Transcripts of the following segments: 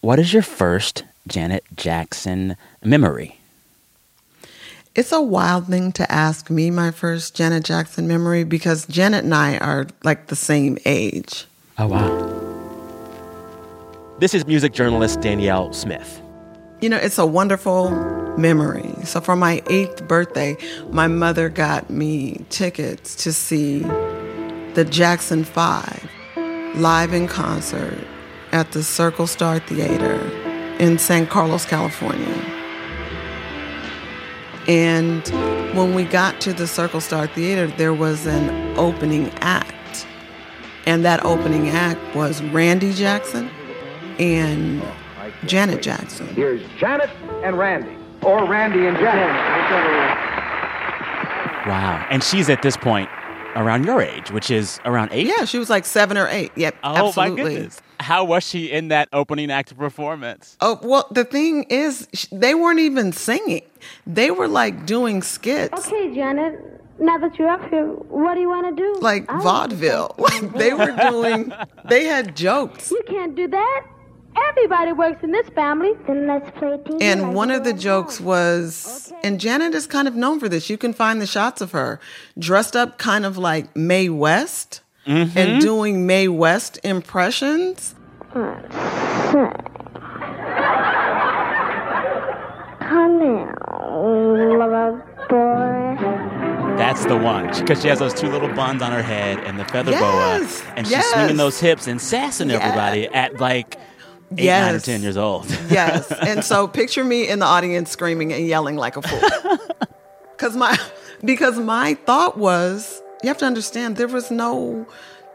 what is your first Janet Jackson memory? It's a wild thing to ask me my first Janet Jackson memory because Janet and I are like the same age. Oh, wow. This is music journalist Danyel Smith. You know, it's a wonderful memory. So, for my eighth birthday, my mother got me tickets to see the Jackson Five live in concert at the Circle Star Theater in San Carlos, California. And when we got to the Circle Star Theater, there was an opening act. And that opening act was Randy Jackson and Janet Jackson. Here's Janet and Randy, or Randy and Janet. Wow. And she's at this point around your age, which is around eight? Yeah, she was like seven or eight. Yep, Oh, absolutely. my goodness. How was she in that opening act performance? Oh, well, the thing is, they weren't even singing. They were like doing skits. Okay, Janet. Now that you're up here, what do you want to do? Like I vaudeville. Like they were doing, they had jokes. You can't do that. Everybody works in this family. Then let's play team. And one of the jokes was, and Janet is kind of known for this. You can find the shots of her dressed up kind of like Mae West mm-hmm. and doing Mae West impressions. Come here, little boy. That's the one. Because she has those two little buns on her head and the feather Yes, boa. And she's yes. swinging those hips and sassing everybody at like eight, nine, or 10 years old. Yes. And so picture me in the audience screaming and yelling like a fool. Cause my because my thought was, you have to understand there was no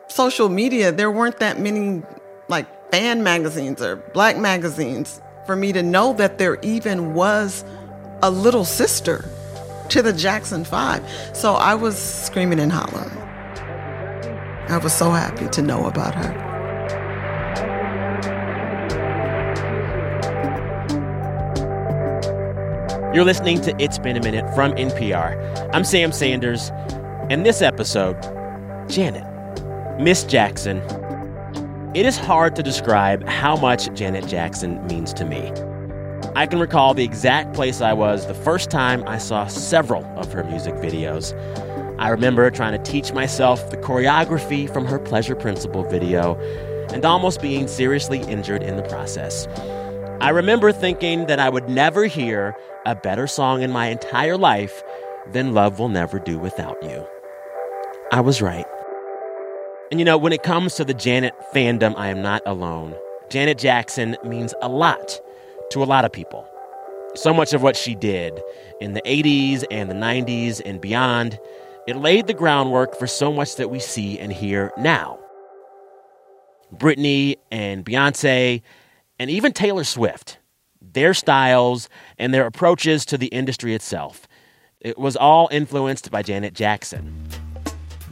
social media. There weren't that many like fan magazines or black magazines for me to know that there even was a little sister to the Jackson Five. So I was screaming and hollering. I was so happy to know about her. You're listening to It's Been a Minute from NPR. I'm Sam Sanders, and this episode, Janet, Miss Jackson. It is hard to describe how much Janet Jackson means to me. I can recall the exact place I was the first time I saw several of her music videos. I remember trying to teach myself the choreography from her Pleasure Principle video and almost being seriously injured in the process. I remember thinking that I would never hear a better song in my entire life than Love Will Never Do Without You. I was right. And you know, when it comes to the Janet fandom, I am not alone. Janet Jackson means a lot to a lot of people. So much of what she did in the 80s and the 90s and beyond, it laid the groundwork for so much that we see and hear now. Britney and Beyonce and even Taylor Swift, their styles and their approaches to the industry itself, it was all influenced by Janet Jackson.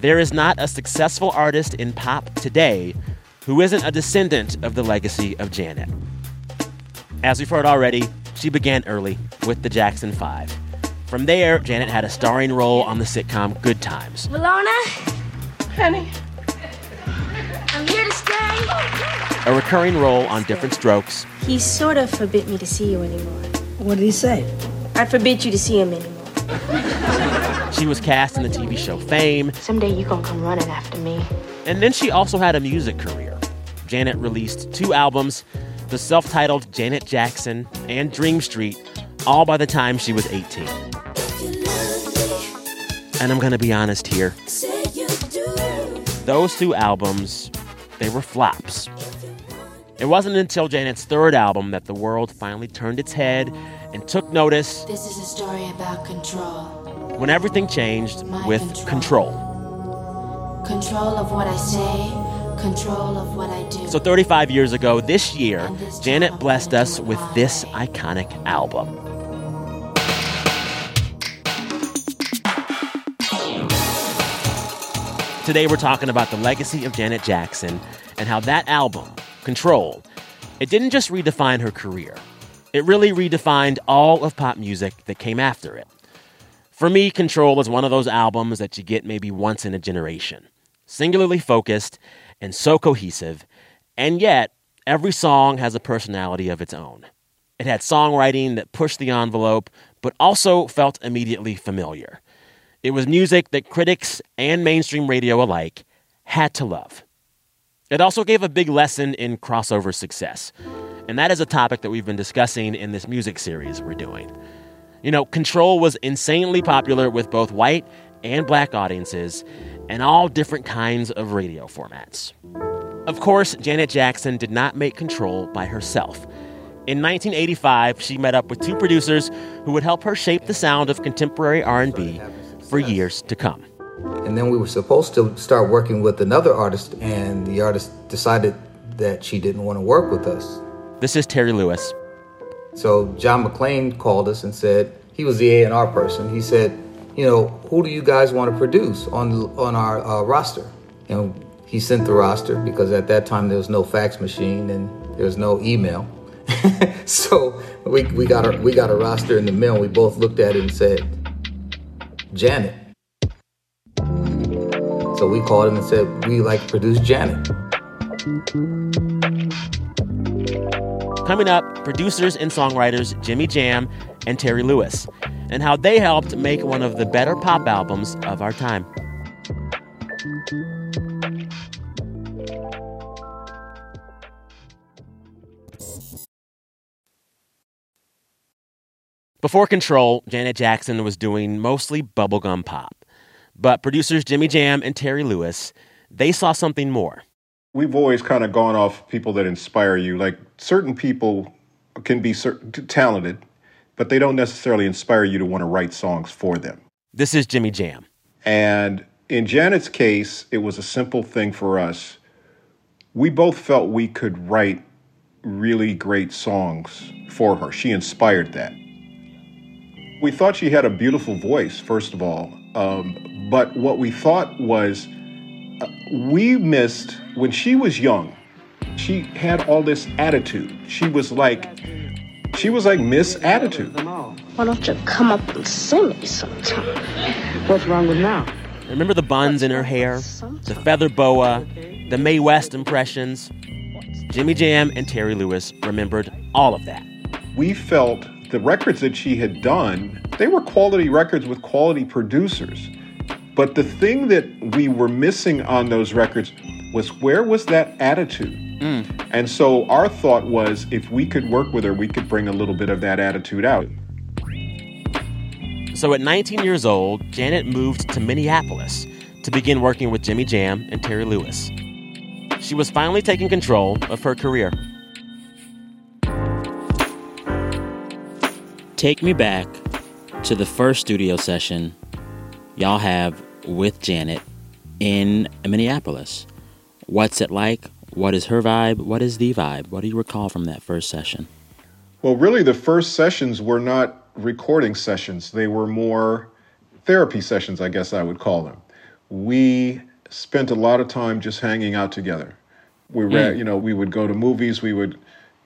There is not a successful artist in pop today who isn't a descendant of the legacy of Janet. As we've heard already, she began early with the Jackson 5. From there, Janet had a starring role on the sitcom Good Times. Willona? Honey. I'm here to stay. a recurring role on Diff'rent Strokes, He sort of forbid me to see you anymore. What did he say? I forbid you to see him anymore. she was cast in the TV show Fame, Someday you gonna come running after me. and then she also had a music career. Janet released two albums, the self titled Janet Jackson and Dream Street, all by the time she was 18. And I'm gonna be honest here. Those two albums, they were flops. It wasn't until Janet's third album that the world finally turned its head and took notice This is a story about control. When everything changed with Control. Control of what I say, control of what I do. So 35 years ago this year, Janet blessed us with this iconic album. Today we're talking about the legacy of Janet Jackson and how that album, Control, it didn't just redefine her career. It really redefined all of pop music that came after it. For me, Control is one of those albums that you get maybe once in a generation. Singularly focused and so cohesive, and yet Every song has a personality of its own. It had songwriting that pushed the envelope, but also felt immediately familiar. It was music that critics and mainstream radio alike had to love. It also gave a big lesson in crossover success. And that is a topic that we've been discussing in this music series we're doing. You know, Control was insanely popular with both white and black audiences and all different kinds of radio formats. Of course, Janet Jackson did not make Control by herself. In 1985, she met up with two producers who would help her shape the sound of contemporary R&B for years to come. And then we were supposed to start working with another artist, and the artist decided that she didn't want to work with us. This is Terry Lewis. So John McClain called us and said he was the A and R person. He said, you know, who do you guys want to produce on on our uh, roster? And he sent the roster because at that time there was no fax machine and there was no email. so we, we got a we got a roster in the mail. We both looked at it and said, Janet. So we called him and said, we like to produce Janet. Coming up, producers and songwriters Jimmy Jam and Terry Lewis, and how they helped make one of the better pop albums of our time. Before Control, Janet Jackson was doing mostly bubblegum pop. But producers Jimmy Jam and Terry Lewis, they saw something more. We've always kind of gone off people that inspire you. Like certain people can be certain, talented, but they don't necessarily inspire you to want to write songs for them. This is Jimmy Jam. And in Janet's case, it was a simple thing for us. We both felt we could write really great songs for her. She inspired that. We thought she had a beautiful voice, first of all. Um, but what we thought was we missed when she was young. She had all this attitude. She was like, she was like Miss Attitude. Why don't you come up and sing me sometime? What's wrong with now? Remember the buns in her hair, the feather boa, the Mae West impressions? Jimmy Jam and Terry Lewis remembered all of that. We felt the records that she had done, they were quality records with quality producers. But the thing that we were missing on those records was where was that attitude? Mm. And so our thought was if we could work with her, we could bring a little bit of that attitude out. So at 19 years old, Janet moved to Minneapolis to begin working with Jimmy Jam and Terry Lewis. She was finally taking control of her career. Take me back to the first studio session y'all have with Janet in Minneapolis. What's it like? What is her vibe? What is the vibe? What do you recall from that first session? Well, really, the first sessions were not recording sessions, they were more therapy sessions, I guess I would call them. We spent a lot of time just hanging out together. We read, mm. you know, we would go to movies, we would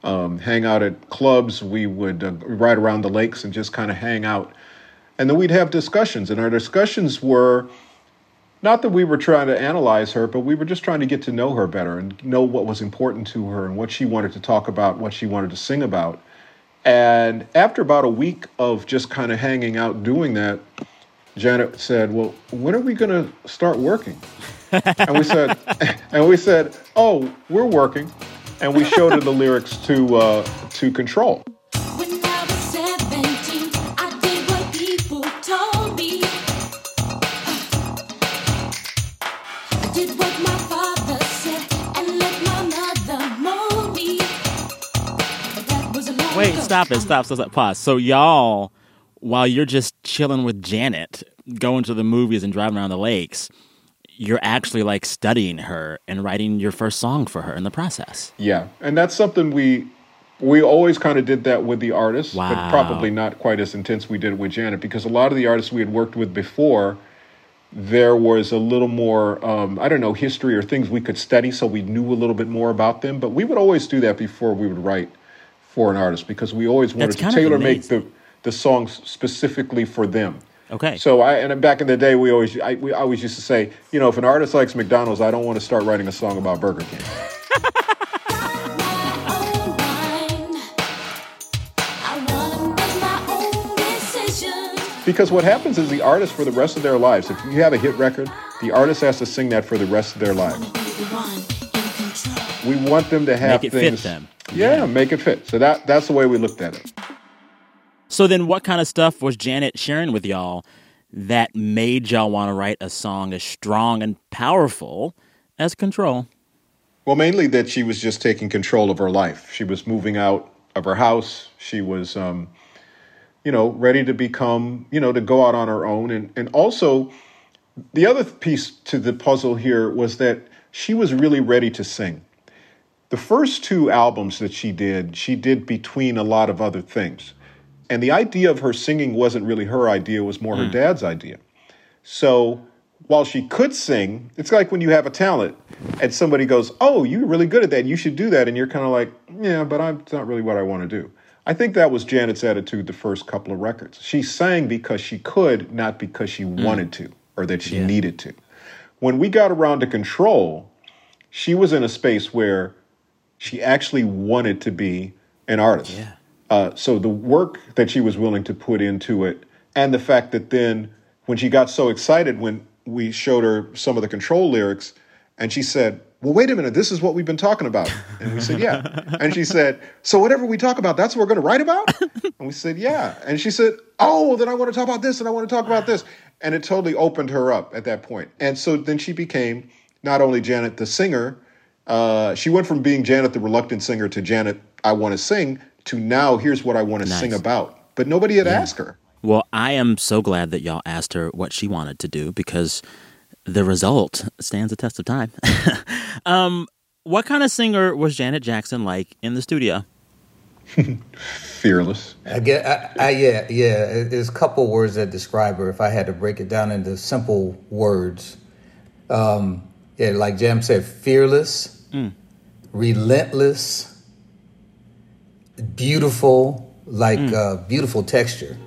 um, hang out at clubs, we would uh, ride around the lakes and just kind of hang out. And then we'd have discussions, and our discussions were not that we were trying to analyze her, but we were just trying to get to know her better and know what was important to her and what she wanted to talk about, what she wanted to sing about. And after about a week of just kind of hanging out doing that, Janet said, "Well, when are we going to start working?" and we said, "And we said, oh, we're working." And we showed her the lyrics to uh, to Control. Wait, stop it, stop, stop, stop, pause. So y'all, while you're just chilling with Janet, going to the movies and driving around the lakes, you're actually like studying her and writing your first song for her in the process. Yeah, and that's something we we always kind of did that with the artists, wow. but probably not quite as intense we did it with Janet because a lot of the artists we had worked with before there was a little more um, i don't know history or things we could study so we knew a little bit more about them but we would always do that before we would write for an artist because we always wanted to tailor make the, the songs specifically for them. Okay. So I and back in the day, we always I, we always used to say, you know, if an artist likes McDonald's, I don't want to start writing a song about Burger King. Because what happens is the artist, for the rest of their lives, if you have a hit record, the artist has to sing that for the rest of their lives. We want them to have Make it fit things. them. Yeah, make it fit. So that that's the way we looked at it. So then, what kind of stuff was Janet sharing with y'all that made y'all want to write a song as strong and powerful as Control? Well, mainly that she was just taking control of her life. She was moving out of her house. She was, um, you know, ready to become, you know, to go out on her own. And, and also, the other piece to the puzzle here was that she was really ready to sing. The first two albums that she did, she did between a lot of other things. And the idea of her singing wasn't really her idea, it was more her mm. dad's idea. So while she could sing, it's like when you have a talent and somebody goes, Oh, you're really good at that. You should do that. And you're kind of like, Yeah, but I'm, it's not really what I want to do. I think that was Janet's attitude the first couple of records. She sang because she could, not because she wanted to or that she needed to. When we got around to control, she was in a space where she actually wanted to be an artist. Yeah. Uh, so the work that she was willing to put into it, and the fact that then when she got so excited when we showed her some of the control lyrics, and she said, "Well, wait a minute, this is what we've been talking about," and we said, "Yeah," and she said, "So whatever we talk about, that's what we're going to write about," and we said, "Yeah," and she said, "Oh, then I want to talk about this, and I want to talk about this," and it totally opened her up at that point. and so then she became not only Janet the singer. Uh, she went from being Janet the reluctant singer to Janet I want to sing to now here's what I want to Nice. sing about. But nobody had asked her. Well, I am so glad that y'all asked her what she wanted to do because the result stands the test of time. um, what kind of singer was Janet Jackson like in the studio? Fearless. I get, I, I, yeah, yeah. There's a couple words that describe her. If I had to break it down into simple words, um, yeah, like Jam said, fearless, relentless, beautiful, like uh, beautiful texture,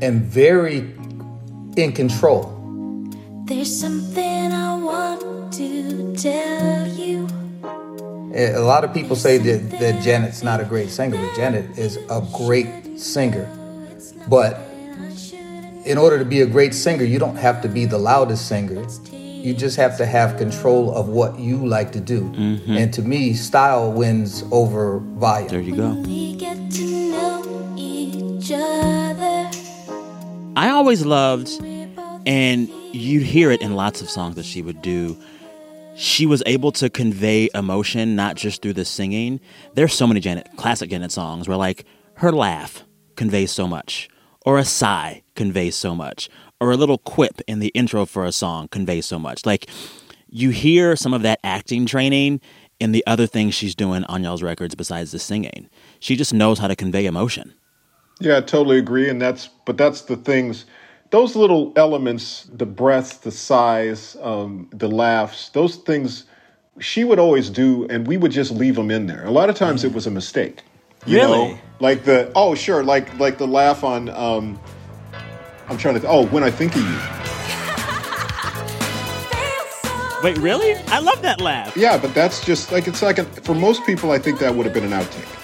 and very in control. There's something I want to tell you. Eh, a lot of people say that, that Janet's not a great singer, but Janet is a great singer. But in order to be a great singer, you don't have to be the loudest singer. You just have to have control of what you like to do. Mm-hmm. And to me, style wins over volume. There you go. We get to know each other. I always loved, and you'd hear it in lots of songs that she would do. She was able to convey emotion not just through the singing. There's so many Janet classic Janet songs where like her laugh conveys so much, or a sigh conveys so much, or a little quip in the intro for a song conveys so much. Like you hear some of that acting training in the other things she's doing on y'all's records besides the singing. She just knows how to convey emotion. Yeah, I totally agree. And that's, but that's the things, those little elements, the breath, the sighs, um, the laughs, those things she would always do, and we would just leave them in there. A lot of times it was a mistake. You Really? know? Like the, oh, sure, like, like the laugh on, um, I'm trying to, oh, when I think of you. Wait, really? I love that laugh. Yeah, but that's just like it's like a, for most people, I think that would have been an outtake.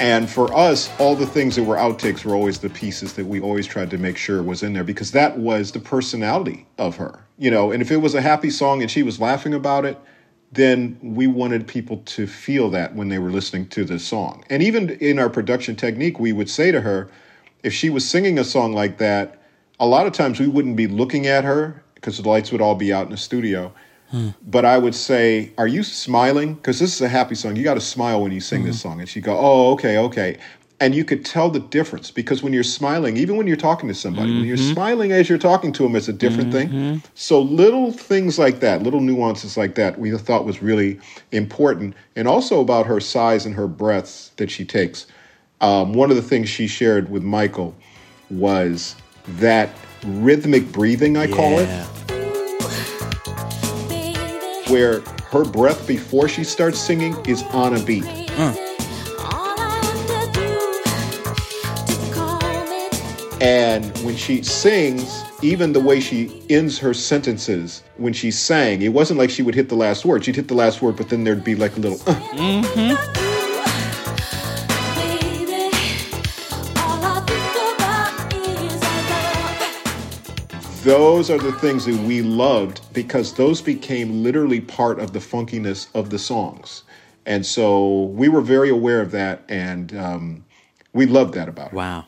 And for us, all the things that were outtakes were always the pieces that we always tried to make sure was in there because that was the personality of her, you know. And if it was a happy song and she was laughing about it, then we wanted people to feel that when they were listening to the song. And even in our production technique, we would say to her, if she was singing a song like that, a lot of times we wouldn't be looking at her because the lights would all be out in the studio. Hmm. But I would say, "Are you smiling? Because this is a happy song. You got to smile when you sing this hmm. song." And she'd go, "Oh, okay, okay." And you could tell the difference because when you're smiling, even when you're talking to somebody, when you're mm-hmm. smiling as you're talking to them, it's a different thing. Mm-hmm. So little things like that, little nuances like that, we thought was really important, and also about her sighs and her breaths that she takes. Um, one of the things she shared with Michael was that rhythmic breathing, I call it Yeah. Where her breath before she starts singing is on a beat. And when she sings, even the way she ends her sentences when she sang, it wasn't like she would hit the last word. She'd hit the last word, but then there'd be like a little, uh. Those are the things that we loved because those became literally part of the funkiness of the songs. And so we were very aware of that, and um, we loved that about it. Wow.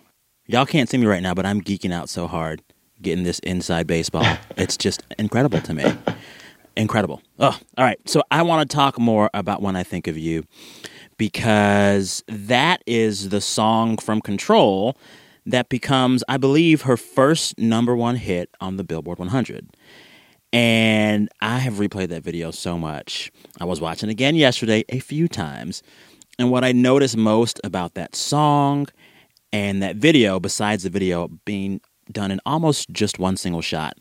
Y'all can't see me right now, but I'm geeking out so hard getting this inside baseball. it's just incredible to me. Incredible. Oh, all right. So I want to talk more about When I Think of You because that is the song from Control that becomes, I believe, her first number one hit on the Billboard 100. And I have replayed that video so much. I was watching again yesterday a few times. And what I noticed most about that song and that video, besides the video being done in almost just one single shot,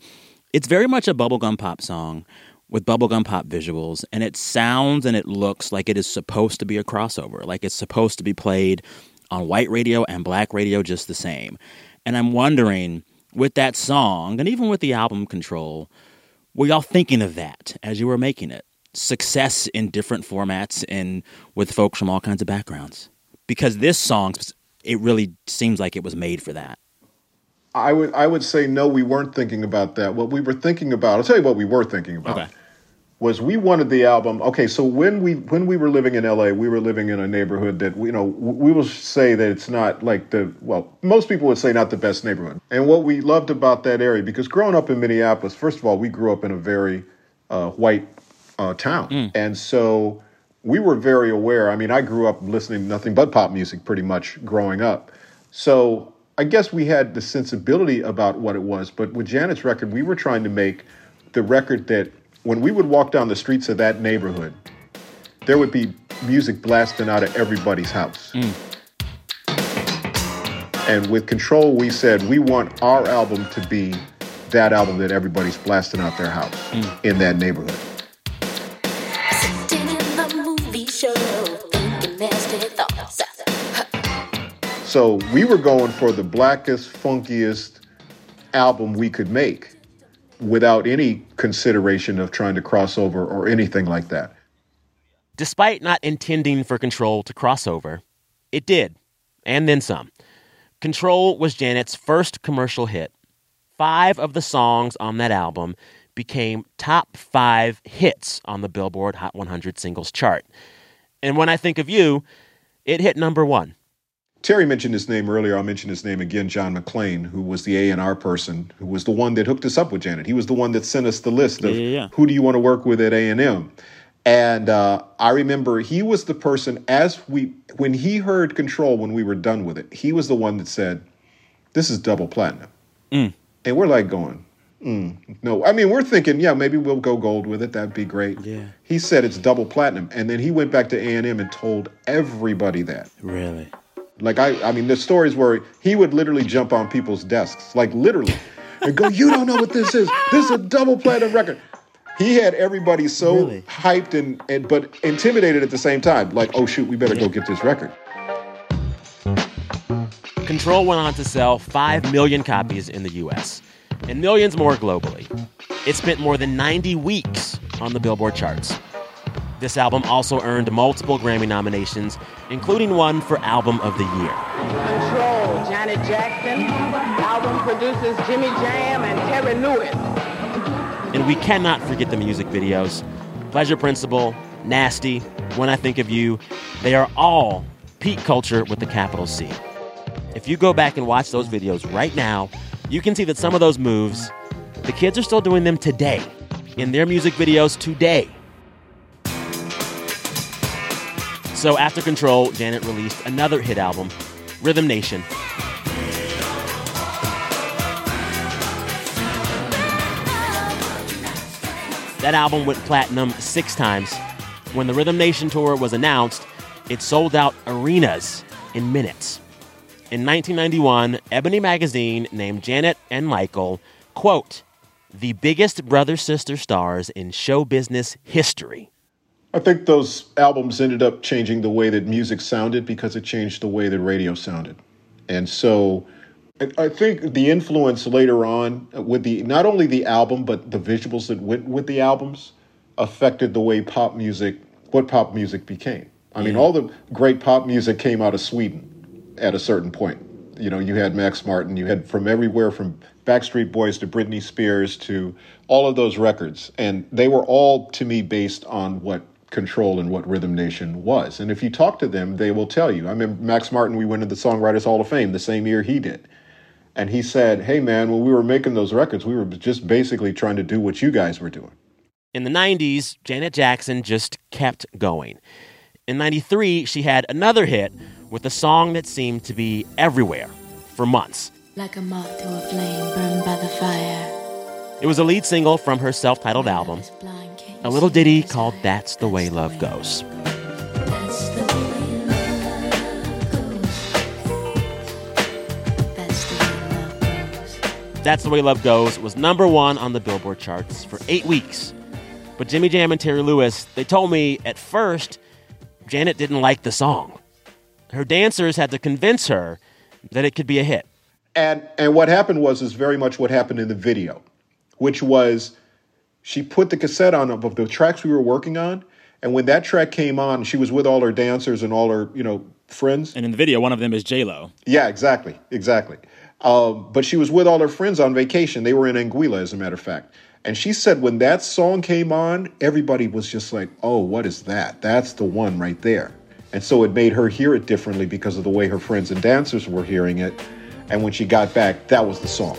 it's very much a bubblegum pop song with bubblegum pop visuals. And it sounds and it looks like it is supposed to be a crossover, like it's supposed to be played on white radio and black radio just the same. And I'm wondering, with that song and even with the album Control, were y'all thinking of that as you were making it? Success in different formats and with folks from all kinds of backgrounds? Because this song, it really seems like it was made for that. I would I would say no, we weren't thinking about that. What we were thinking about, I'll tell you what we were thinking about. Okay. Was we wanted the album? Okay, so when we when we were living in LA, we were living in a neighborhood that you know we will say that it's not like the well, most people would say not the best neighborhood. And what we loved about that area, because growing up in Minneapolis, first of all, we grew up in a very uh, white uh, town, and so we were very aware. I mean, I grew up listening to nothing but pop music pretty much growing up. So I guess we had the sensibility about what it was. But with Janet's record, we were trying to make the record that when we would walk down the streets of that neighborhood, there would be music blasting out of everybody's house. Mm. And with Control, we said we want our album to be that album that everybody's blasting out their house mm. in that neighborhood. Sitting in the movie show, nasty. So we were going for the blackest, funkiest album we could make without any consideration of trying to cross over or anything like that. Despite not intending for Control to cross over, it did, and then some. Control was Janet's first commercial hit. Five of the songs on that album became top five hits on the Billboard Hot 100 singles chart. And when I think of you, it hit number one. Terry mentioned his name earlier. I'll mention his name again. John McClain, who was the A and R person, who was the one that hooked us up with Janet. He was the one that sent us the list of Yeah, yeah, yeah. who do you want to work with at A and M. And uh, I remember he was the person as we when he heard Control when we were done with it. He was the one that said, "This is double platinum," Mm. and we're like going. Mm, no, I mean we're thinking, yeah, maybe we'll go gold with it. That'd be great. Yeah. He said it's double platinum, and then he went back to A and M and told everybody that. Really? Like I, I mean, the stories where he would literally jump on people's desks, like literally, and go, "You don't know what this is. This is a double platinum record." He had everybody so Really? hyped and, and but intimidated at the same time. Like, "Oh shoot, we better go get this record." Control went on to sell 5 million copies in the US and millions more globally. It spent more than 90 weeks on the Billboard charts. This album also earned multiple Grammy nominations, including one for Album of the Year. Control, Janet Jackson. Album producers Jimmy Jam and Terry Lewis. And we cannot forget the music videos. Pleasure Principle, Nasty, When I Think of You, they are all peak culture with the capital C. If you go back and watch those videos right now, you can see that some of those moves, the kids are still doing them today, in their music videos today. So after Control, Janet released another hit album, Rhythm Nation. That album went platinum six times. When the Rhythm Nation tour was announced, it sold out arenas in minutes. In 1991, Ebony magazine named Janet and Michael, quote, the biggest brother sister stars in show business history. I think those albums ended up changing the way that music sounded because it changed the way that radio sounded. And so I- think the influence later on with the not only the album but the visuals that went with the albums affected the way pop music what pop music became. I mean all the great pop music came out of Sweden at a certain point. You know, you had Max Martin, you had from everywhere from Backstreet Boys to Britney Spears to all of those records. And they were all, to me, based on what Control and what Rhythm Nation was. And if you talk to them, they will tell you. I remember Max Martin, we went to the Songwriters Hall of Fame the same year he did. And he said, Hey, man, when we were making those records, we were just basically trying to do what you guys were doing. In the 90s, Janet Jackson just kept going. In 93, she had another hit with a song that seemed to be everywhere for months. Like a moth to a flame burned by the fire. It was a lead single from her self titled album, a little ditty called That's the Way Love Goes. That's the Way Love Goes was number one on the Billboard charts for eight weeks. But Jimmy Jam and Terry Lewis, they told me at first Janet didn't like the song. Her dancers had to convince her that it could be a hit. And and what happened was is very much what happened in the video, which was she put the cassette on of the tracks we were working on, and when that track came on, she was with all her dancers and all her you know friends. And in the video, one of them is J Lo. Yeah, exactly, exactly. Um, but she was with all her friends on vacation. They were in Anguilla, as a matter of fact. And she said when that song came on, everybody was just like, oh, what is that? That's the one right there. And so it made her hear it differently because of the way her friends and dancers were hearing it. And when she got back, that was the song.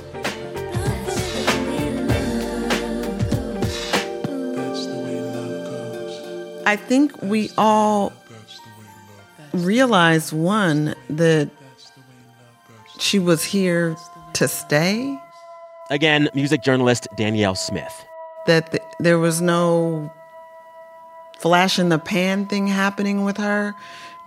I think we all realized one that she was here to stay. Again, music journalist Danyel Smith. That th- there was no flash in the pan thing happening with her.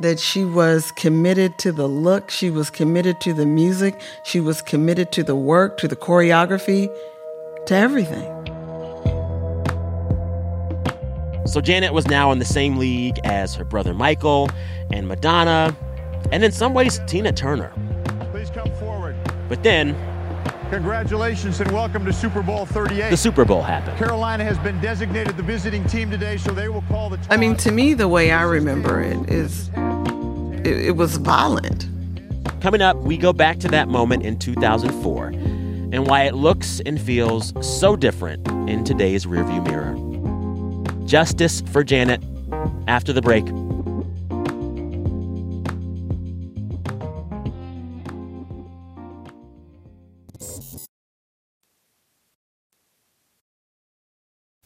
That she was committed to the look, she was committed to the music, she was committed to the work, to the choreography, to everything. So Janet was now in the same league as her brother Michael and Madonna, and in some ways, Tina Turner. Please come forward. But then, Congratulations and welcome to Super Bowl 38. the Super Bowl happened. Carolina has been designated the visiting team today, so they will call the. I mean, to me, the way I remember it is it, it was violent. Coming up, we go back to that moment in 2004 and why it looks and feels so different in today's rearview mirror. Justice for Janet after the break.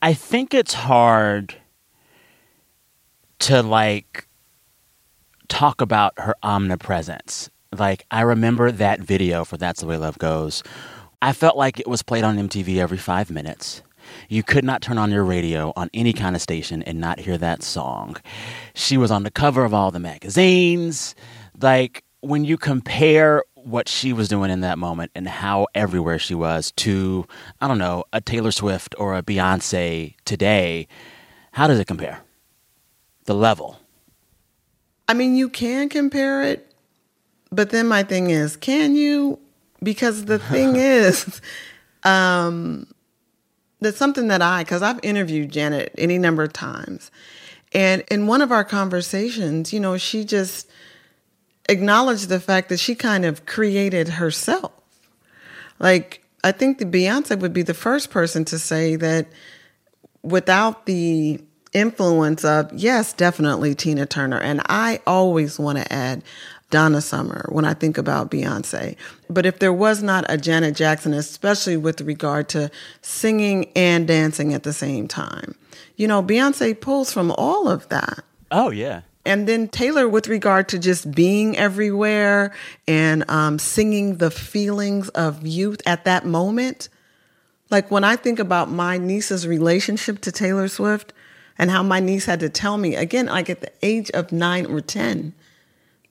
I think it's hard to like talk about her omnipresence. Like I remember that video for That's the Way Love Goes. I felt like it was played on MTV every 5 minutes. You could not turn on your radio on any kind of station and not hear that song. She was on the cover of all the magazines. Like when you compare what she was doing in that moment and how everywhere she was to, I don't know, a Taylor Swift or a Beyonce today, how does it compare? The level. I mean, you can compare it, but then my thing is, can you? Because the thing is, um, that's something that I, because I've interviewed Janet any number of times. And in one of our conversations, you know, she just acknowledged the fact that she kind of created herself. Like, I think the Beyonce would be the first person to say that without the influence of, yes, definitely Tina Turner. And I always want to add Donna Summer when I think about Beyonce. But if there was not a Janet Jackson, especially with regard to singing and dancing at the same time, you know, Beyonce pulls from all of that. Oh, yeah. And then Taylor, with regard to just being everywhere and um, singing the feelings of youth at that moment. Like when I think about my niece's relationship to Taylor Swift and how my niece had to tell me, again, like at the age of nine or 10,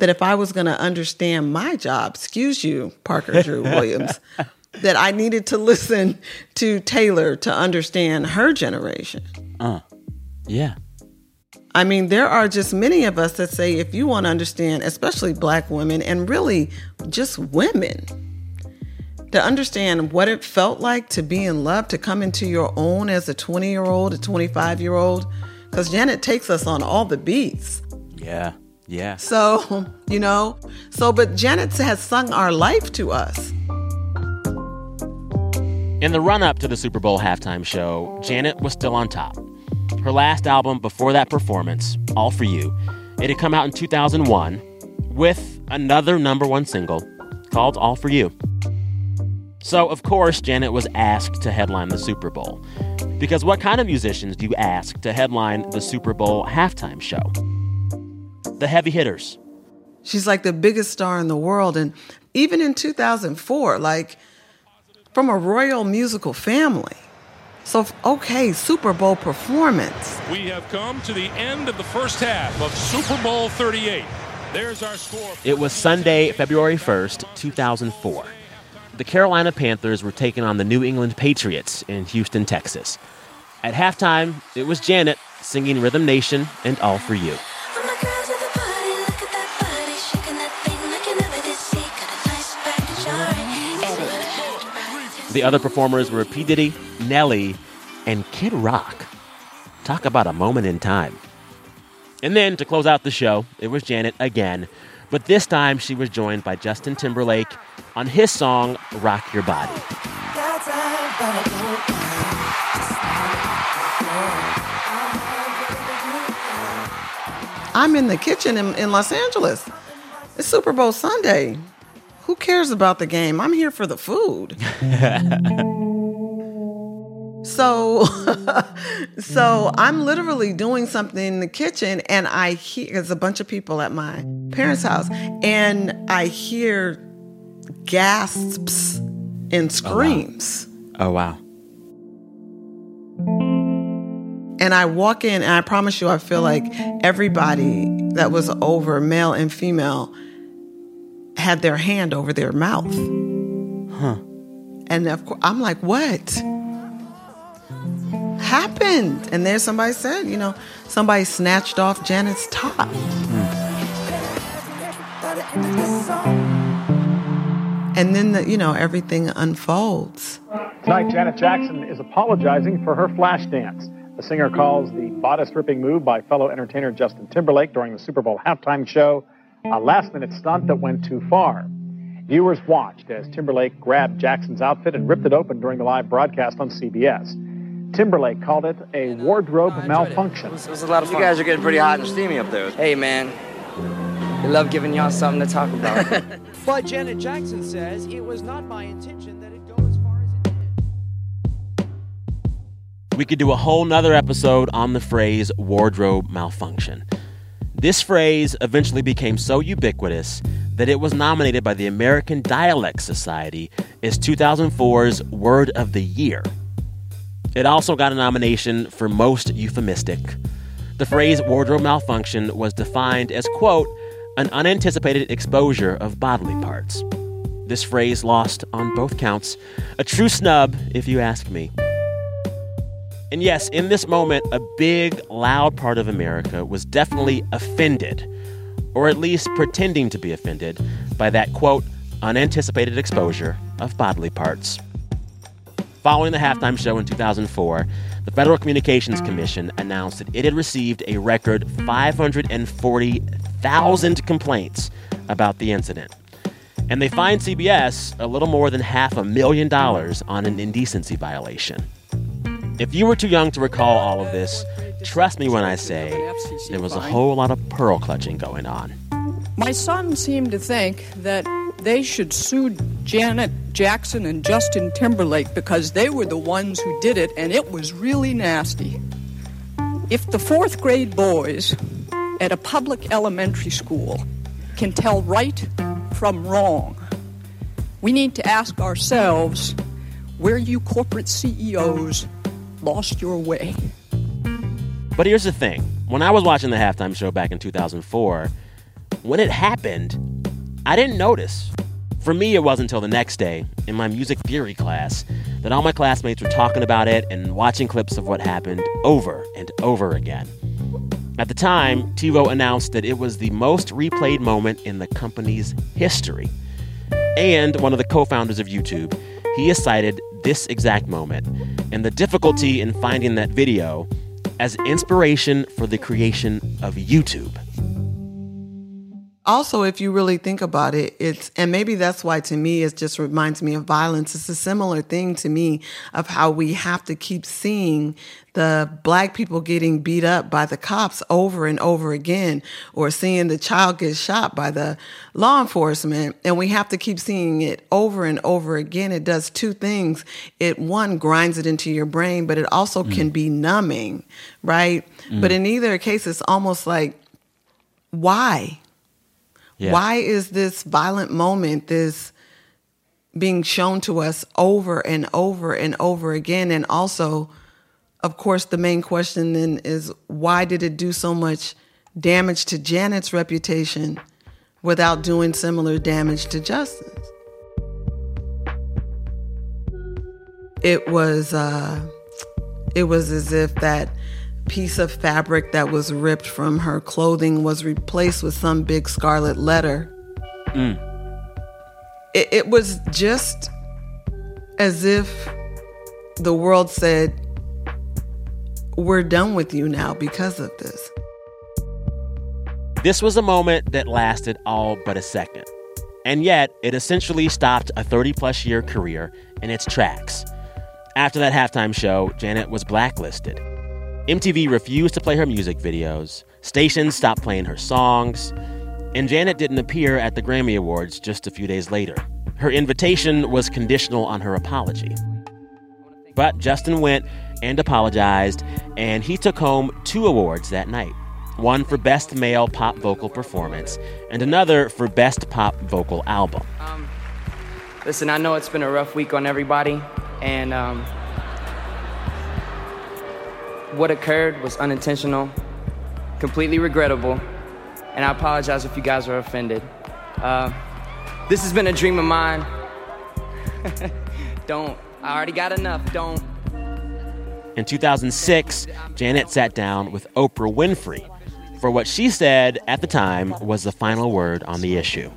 that if I was going to understand my job, excuse you, Parker Drew Williams, that I needed to listen to Taylor to understand her generation. Uh, yeah. I mean, there are just many of us that say if you want to understand, especially black women and really just women, to understand what it felt like to be in love, to come into your own as a 20 year old, a 25 year old, because Janet takes us on all the beats. Yeah. Yeah. So, you know, so, but Janet has sung our life to us. In the run up to the Super Bowl halftime show, Janet was still on top. Her last album before that performance, All For You, it had come out in 2001 with another number one single called All For You. So, of course, Janet was asked to headline the Super Bowl. Because what kind of musicians do you ask to headline the Super Bowl halftime show? The heavy hitters. She's like the biggest star in the world. And even in 2004, like from a royal musical family. So, okay, Super Bowl performance. We have come to the end of the first half of Super Bowl 38. There's our score. It was Sunday, February 1st, 2004. The Carolina Panthers were taking on the New England Patriots in Houston, Texas. At halftime, it was Janet singing Rhythm Nation and All For You. The other performers were P. Diddy, Nelly, and Kid Rock. Talk about a moment in time. And then to close out the show, it was Janet again, but this time she was joined by Justin Timberlake on his song Rock Your Body. I'm in the kitchen in, in Los Angeles. It's Super Bowl Sunday. Who cares about the game? I'm here for the food. so so I'm literally doing something in the kitchen and I hear there's a bunch of people at my parents' house and I hear gasps and oh, screams. Oh, wow. And I walk in, and I promise you, I feel like everybody that was over, male and female, had their hand over their mouth. Huh. And of course, I'm like, what happened? And there somebody said, you know, somebody snatched off Janet's top. And then, the, you know, everything unfolds. Tonight, Janet Jackson is apologizing for her flash dance. The singer calls the bodice ripping move by fellow entertainer Justin Timberlake during the Super Bowl halftime show a last minute stunt that went too far. Viewers watched as Timberlake grabbed Jackson's outfit and ripped it open during the live broadcast on CBS. Timberlake called it a wardrobe malfunction. It was, it was a lot of fun. You guys are getting pretty hot and steamy up there. Hey, man. We love giving y'all something to talk about. but Janet Jackson says it was not my intention that it go as far as it did. We could do a whole nother episode on the phrase wardrobe malfunction. This phrase eventually became so ubiquitous that it was nominated by the American Dialect Society as 2004's Word of the Year. It also got a nomination for Most Euphemistic. The phrase wardrobe malfunction was defined as, quote, an unanticipated exposure of bodily parts. This phrase lost on both counts. A true snub, if you ask me. And yes, in this moment, a big, loud part of America was definitely offended, or at least pretending to be offended, by that, quote, unanticipated exposure of bodily parts. Following the halftime show in 2004, the Federal Communications Commission announced that it had received a record 540,000 complaints about the incident. And they fined CBS a little more than half a million dollars on an indecency violation. If you were too young to recall all of this, trust me when I say there was a whole lot of pearl clutching going on. My son seemed to think that they should sue Janet Jackson and Justin Timberlake because they were the ones who did it, and it was really nasty. If the fourth grade boys at a public elementary school can tell right from wrong, we need to ask ourselves where you corporate CEOs lost your way. But here's the thing when I was watching the halftime show back in 2004, when it happened, I didn't notice. For me, it wasn't until the next day in my music theory class that all my classmates were talking about it and watching clips of what happened over and over again. At the time, TiVo announced that it was the most replayed moment in the company's history. And one of the co founders of YouTube, he has cited this exact moment and the difficulty in finding that video as inspiration for the creation of YouTube. Also if you really think about it it's and maybe that's why to me it just reminds me of violence. It's a similar thing to me of how we have to keep seeing the black people getting beat up by the cops over and over again or seeing the child get shot by the law enforcement and we have to keep seeing it over and over again. It does two things. It one grinds it into your brain but it also mm. can be numbing right? Mm. but in either case it's almost like why yeah. Why is this violent moment, this being shown to us over and over and over again? And also, of course, the main question then is why did it do so much damage to Janet's reputation without doing similar damage to Justin's? It was uh, it was as if that piece of fabric that was ripped from her clothing was replaced with some big scarlet letter. Mm. It, it was just as if the world said, We're done with you now because of this. This was a moment that lasted all but a second. And yet, it essentially stopped a 30 plus year career in its tracks. After that halftime show, Janet was blacklisted. MTV refused to play her music videos, stations stopped playing her songs, and Janet didn't appear at the Grammy Awards just a few days later. Her invitation was conditional on her apology. But Justin went and apologized, and he took home two awards that night one for Best Male Pop Vocal Performance, and another for Best Pop Vocal Album. Um, listen, I know it's been a rough week on everybody, and um, what occurred was unintentional, completely regrettable, and I apologize if you guys were offended. Uh, this has been a dream of mine. don't. I already got enough. Don't. In 2006, Janet sat down with Oprah Winfrey for what she said at the time was the final word on the issue.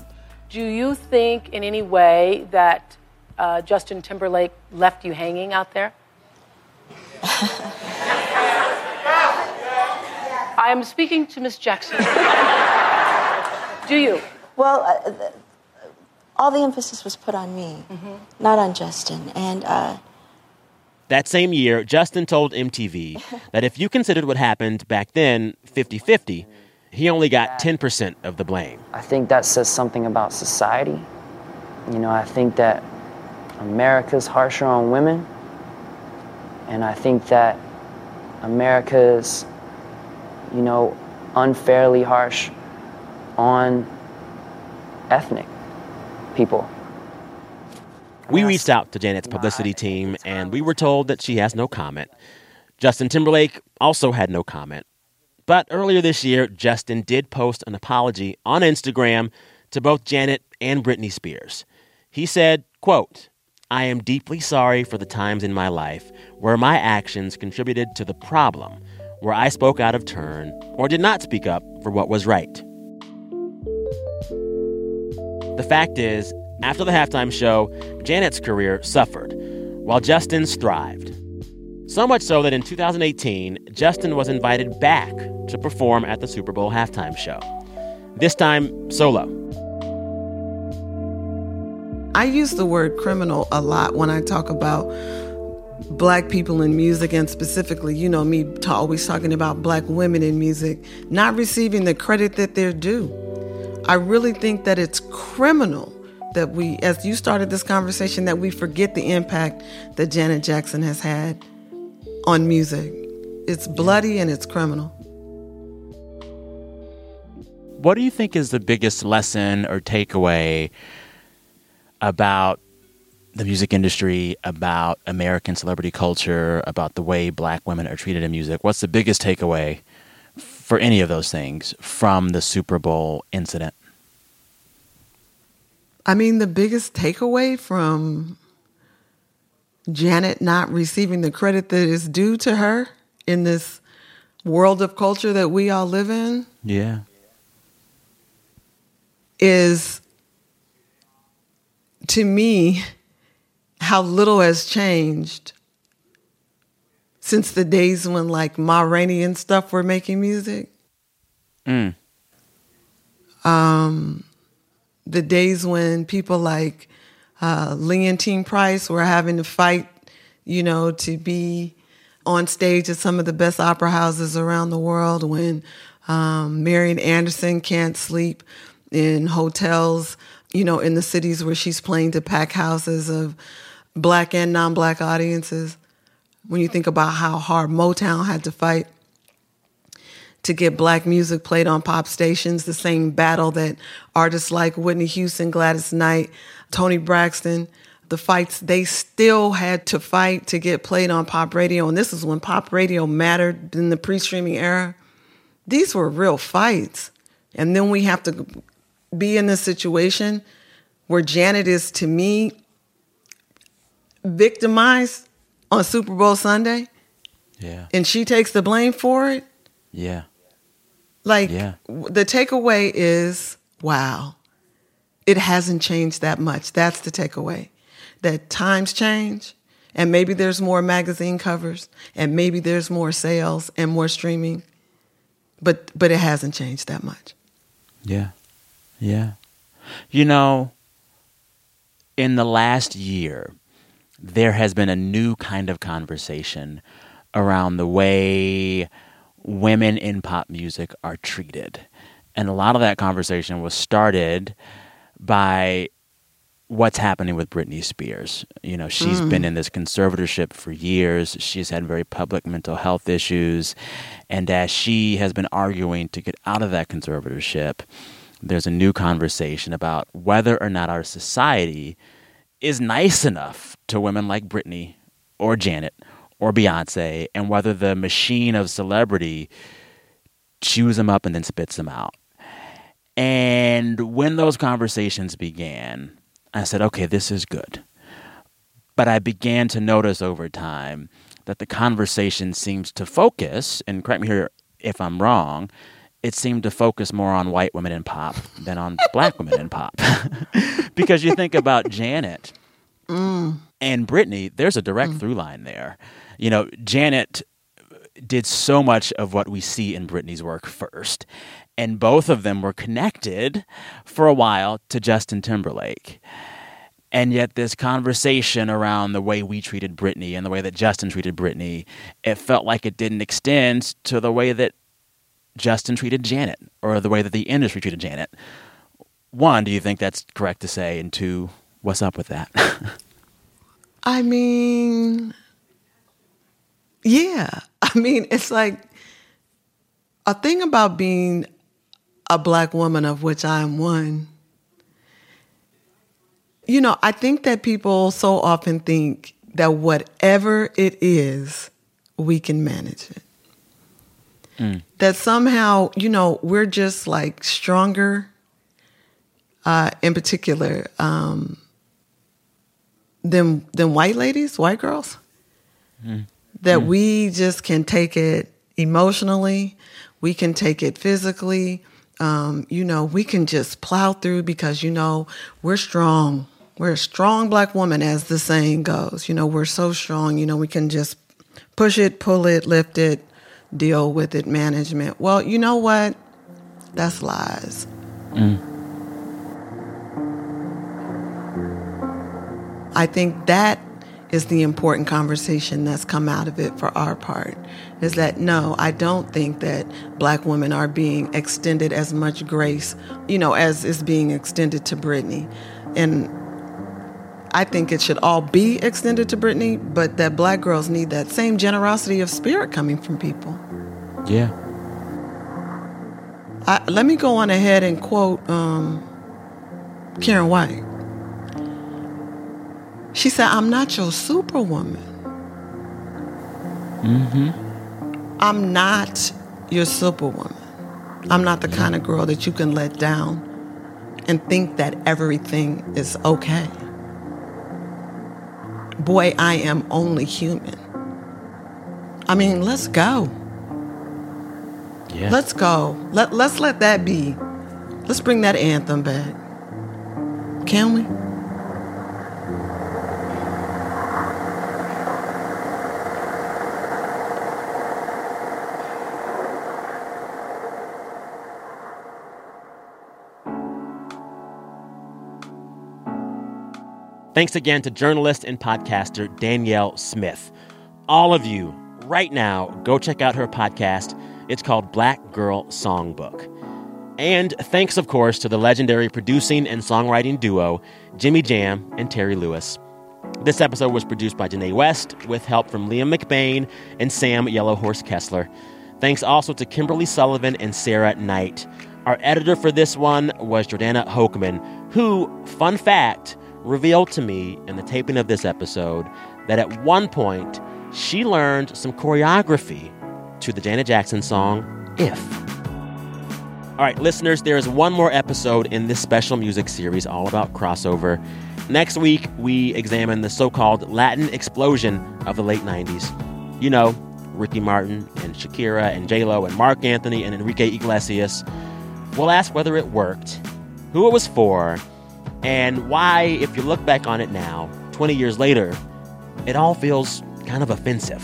Do you think in any way that uh, Justin Timberlake left you hanging out there? I am speaking to Miss Jackson. Do you? Well, uh, the, all the emphasis was put on me, mm-hmm. not on Justin. And uh, that same year, Justin told MTV that if you considered what happened back then 50 50, he only got 10% of the blame. I think that says something about society. You know, I think that America's harsher on women. And I think that America's you know, unfairly harsh on ethnic people. We reached out to Janet's publicity team and we were told that she has no comment. Justin Timberlake also had no comment. But earlier this year, Justin did post an apology on Instagram to both Janet and Britney Spears. He said, quote, I am deeply sorry for the times in my life where my actions contributed to the problem where I spoke out of turn or did not speak up for what was right. The fact is, after the halftime show, Janet's career suffered, while Justin's thrived. So much so that in 2018, Justin was invited back to perform at the Super Bowl halftime show. This time, solo. I use the word criminal a lot when I talk about black people in music and specifically you know me ta- always talking about black women in music not receiving the credit that they're due. I really think that it's criminal that we as you started this conversation that we forget the impact that janet jackson has had on music. It's bloody and it's criminal. What do you think is the biggest lesson or takeaway about the music industry, about American celebrity culture, about the way black women are treated in music. What's the biggest takeaway for any of those things from the Super Bowl incident? I mean, the biggest takeaway from Janet not receiving the credit that is due to her in this world of culture that we all live in. Yeah. Is to me how little has changed since the days when like Ma Rainey and stuff were making music. Mm. Um, the days when people like uh, Leontyne Price were having to fight, you know, to be on stage at some of the best opera houses around the world, when um, Marian Anderson can't sleep in hotels, you know, in the cities where she's playing to pack houses of black and non black audiences. When you think about how hard Motown had to fight to get black music played on pop stations, the same battle that artists like Whitney Houston, Gladys Knight, Toni Braxton, the fights they still had to fight to get played on pop radio. And this is when pop radio mattered in the pre streaming era. These were real fights. And then we have to be in this situation where Janet is, to me, victimized on Super Bowl Sunday. Yeah. And she takes the blame for it. Yeah. Like Yeah. the takeaway is wow, it hasn't changed that much. That's the takeaway. That times change, and maybe there's more magazine covers, and maybe there's more sales and more streaming, but but it hasn't changed that much. Yeah. Yeah. You know, in the last year, there has been a new kind of conversation around the way women in pop music are treated. And a lot of that conversation was started by what's happening with Britney Spears. You know, she's Mm. been in this conservatorship for years. She's had very public mental health issues. And as she has been arguing to get out of that conservatorship, there's a new conversation about whether or not our society is nice enough to women like Britney or Janet or Beyonce, and whether the machine of celebrity chews them up and then spits them out. And when those conversations began, I said, okay, this is good. But I began to notice over time that the conversation seems to focus, and correct me here if I'm wrong, it seemed to focus more on white women in pop than on black women in pop. because you think about Janet Mm. and Britney, there's a direct through line there. You know, Janet did so much of what we see in Britney's work first. And both of them were connected for a while to Justin Timberlake. And yet, this conversation around the way we treated Britney and the way that Justin treated Britney, it felt like it didn't extend to the way that Justin treated Janet or the way that the industry treated Janet. One, do you think that's correct to say? And two, what's up with that? I mean, yeah. I mean, it's like a thing about being a black woman, of which I am one. You know, I think that people so often think that whatever it is, we can manage it. That somehow, you know, we're just like stronger, uh, in particular, um, than than white ladies, white girls. That we just can take it emotionally, we can take it physically. Um, you know, we can just plow through because you know we're strong. We're a strong black woman, as the saying goes. You know, we're so strong. You know, we can just push it, pull it, lift it, deal with it, management. Well, you know what? That's lies. Mm. I think that is the important conversation that's come out of it for our part is that no, I don't think that black women are being extended as much grace, you know, as is being extended to Britney. And I think it should all be extended to Britney, but that black girls need that same generosity of spirit coming from people. yeah. I, let me go on ahead and quote um, Karyn White. She said, I'm not your superwoman. Mm-hmm. I'm not your superwoman. I'm not the kind of girl that you can let down and think that everything is okay. Boy, I am only human. I mean, let's go. Yeah. Let's go. Let, let's let that be. Let's bring that anthem back. Can we? Thanks again to journalist and podcaster Danyel Smith. All of you, right now, go check out her podcast. It's called Black Girl Songbook. And thanks, of course, to the legendary producing and songwriting duo, Jimmy Jam and Terry Lewis. This episode was produced by Janae West with help from Liam McBain and Sam Yellowhorse Kessler. Thanks also to Kimberly Sullivan and Sarah Knight. Our editor for this one was Jordana Hochman, who, fun fact, revealed to me in the taping of this episode that at one point she learned some choreography to the Janet Jackson song, If. All right, listeners, there is one more episode in this special music series all about crossover. Next week, we examine the so called Latin explosion of the late 90s. You know, Ricky Martin and Shakira and J-Lo and Marc Anthony and Enrique Iglesias. We'll ask whether it worked, who it was for, and why, if you look back on it now, 20 years later, it all feels kind of offensive.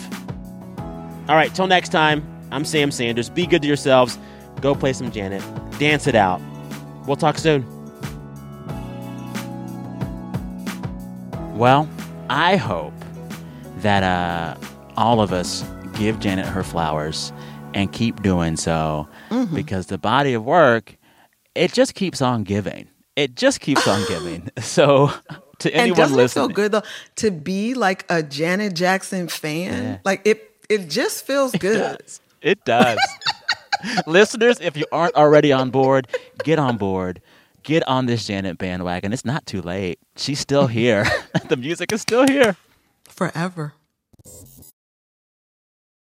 All right, till next time, I'm Sam Sanders. Be good to yourselves. Go play some Janet. Dance it out. We'll talk soon. Well, I hope that uh, all of us give Janet her flowers and keep doing so Mhm. because the body of work, it just keeps on giving. It just keeps on giving. So, to and anyone doesn't it listening, feel good though to be like a Janet Jackson fan? Like it, it just feels good. It does. Listeners, if you aren't already on board, get on board. Get on this Janet bandwagon. It's not too late. She's still here. the music is still here. Forever.